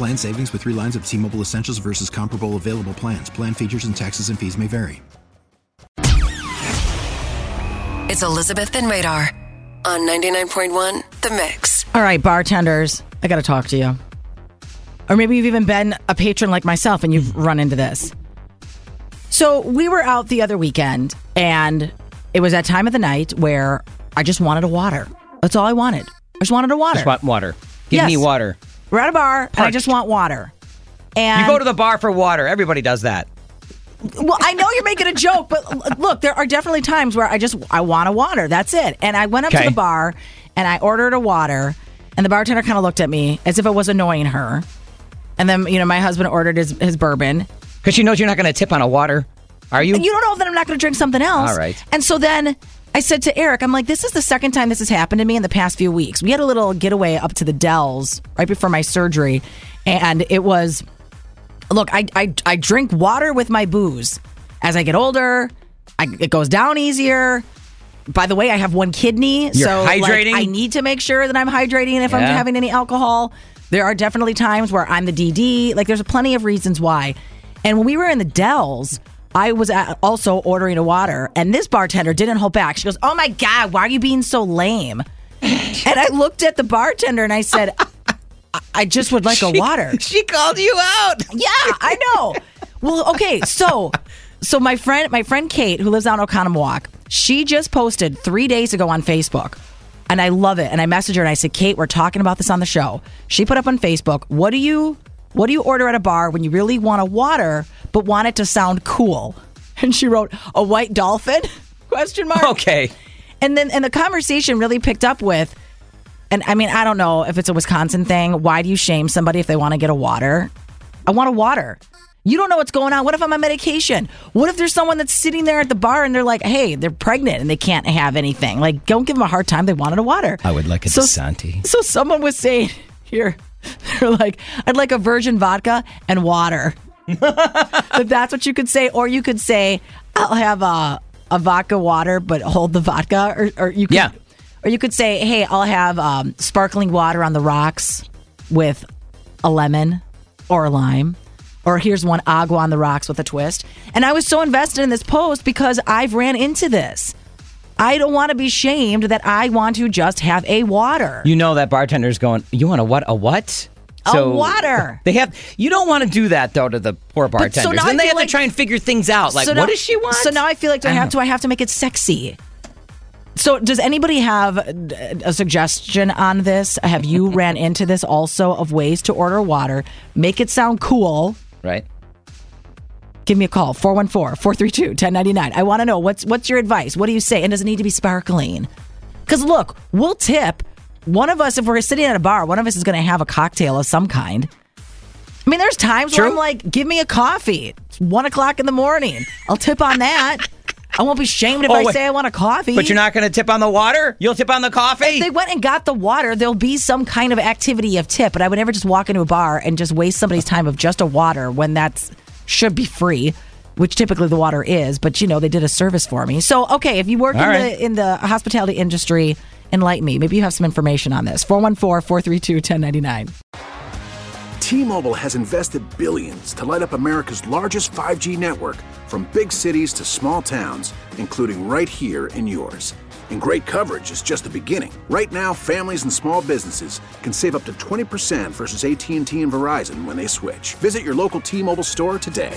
Plan savings with three lines of T Mobile Essentials versus comparable available plans. Plan features and taxes and fees may vary. It's Elizabeth and Radar on 99.1 The Mix. All right, bartenders, I got to talk to you. Or maybe you've even been a patron like myself and you've run into this. So we were out the other weekend and it was that time of the night where I just wanted a water. That's all I wanted. I just wanted a water. Just want water. Give Yes. me water. We're at a bar and I just want water. And You go to the bar for water. Everybody does that. well, I know you're making a joke, but look, there are definitely times where I just I want a water. That's it. And I went up to the bar and I ordered a water, and the bartender kind of looked at me as if it was annoying her. And then you know my husband ordered his his bourbon. Because she knows you're not going to tip on a water. Are you? And you don't know that I'm not going to drink something else. All right. And so then I said to Eric, I'm like, this is the second time this has happened to me in the past few weeks. We had a little getaway up to the Dells right before my surgery, and it was look, I I, I drink water with my booze. As I get older, I, it goes down easier. By the way, I have one kidney, You're so like. I need to make sure that I'm hydrating if I'm having any alcohol. There are definitely times where I'm the DD. Like, there's plenty of reasons why. And when we were in the Dells, I was also ordering a water, and this bartender didn't hold back. She goes, "Oh my god, why are you being so lame?" and I looked at the bartender and I said, "I, I just would like a water." She called you out. Yeah, I know. Well, okay, so so my friend my friend Kate, who lives out in Oconomowoc, she just posted three days ago on Facebook. And I love it. And I messaged her and I said, Kate, we're talking about this on the show. She put up on Facebook, what do you what do you order at a bar when you really want a water but want it to sound cool? And she wrote, a white dolphin? Question mark. Okay. And then and the conversation really picked up with and I mean, I don't know if it's a Wisconsin thing. Why do you shame somebody if they want to get a water? I want a water. You don't know what's going on. What if I'm on medication? What if there's someone that's sitting there at the bar and they're like, hey, they're pregnant and they can't have anything? Like, don't give them a hard time. They wanted a water. I would like a So- Desanti. So someone was saying here, they're like, I'd like a virgin vodka and water. But that's what you could say, or you could say, I'll have a a vodka water, but hold the vodka, or or you could, Yeah. or you could say, hey, I'll have um, sparkling water on the rocks with a lemon or a lime. Or here's one agua on the rocks with a twist. And I was so invested in this post because I've ran into this. I don't want to be shamed that I want to just have a water. You know that bartender's going, you want a what? A what? A water. They have. You don't want to do that though to the poor bartenders. so bartenders. now I they have like- to try and figure things out. Like, So what now- does she want? So now I feel like do I, I have don't to? I have to make it sexy. So does anybody have a suggestion on this? Have you ran into this also of ways to order water? Make it sound cool. right. Give me a call 414-432-1099. I want to know what's what's your advice? What do you say? And does it need to be sparkling? Cuz look, we'll tip one of us if we're sitting at a bar, one of us is going to have a cocktail of some kind. I mean, there's times where I'm like, give me a coffee. It's one o'clock in the morning. I'll tip on that. I won't be shamed if Oh, I wait. say I want a coffee. But you're not going to tip on the water. You'll tip on the coffee. If they went and got the water, there'll be some kind of activity of tip. But I would never just walk into a bar and just waste somebody's time of just a water when that's should be free, which typically the water is. But you know, they did a service for me. So okay, if you work All in right. the in the hospitality industry, enlighten me. Maybe you have some information on this. 414-432-1099. T-Mobile has invested billions to light up America's largest 5G network from big cities to small towns, including right here in yours. And great coverage is just the beginning. Right now, families and small businesses can save up to 20% versus AT&T and Verizon when they switch. Visit your local T-Mobile store today.